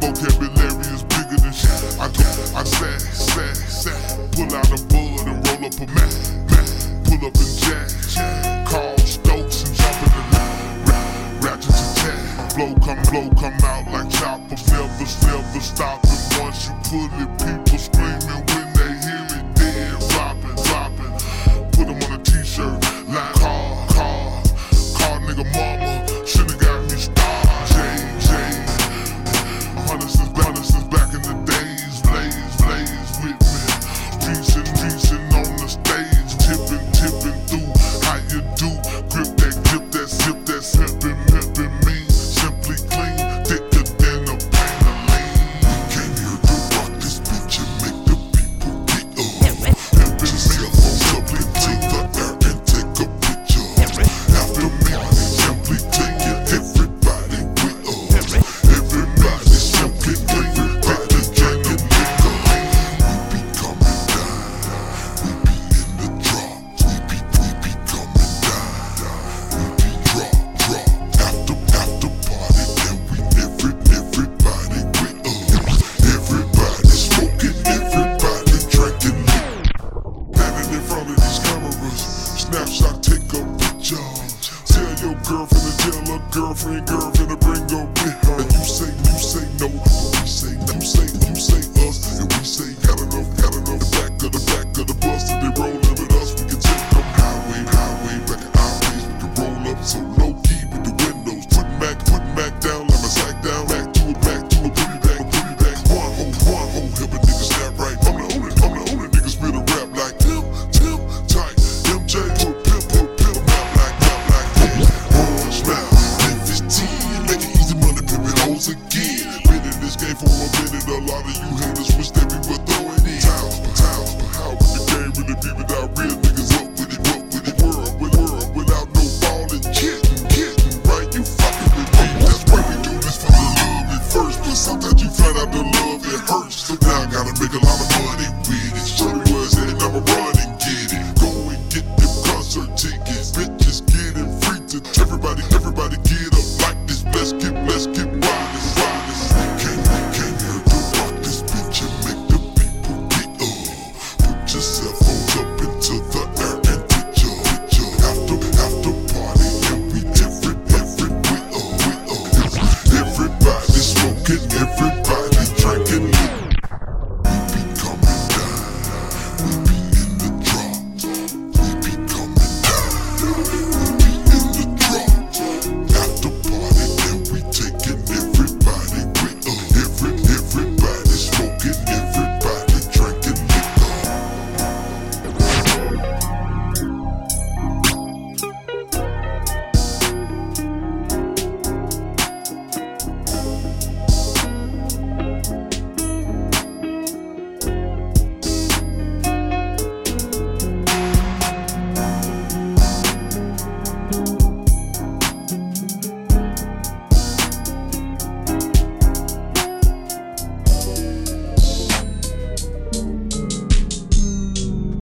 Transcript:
Vocabulary is bigger than shit. I go, I sat, sat, sat. Pull out a bud and roll up a mat, mat. Pull up and jack. Call Stokes and jump in the rat, Ratchet Ratchets attack. Blow come, blow come out like choppers. Never, never stopping. Once you pull it, people screaming. free girl. It's something you find out the love It hurts. So now I gotta make a lot of money. We.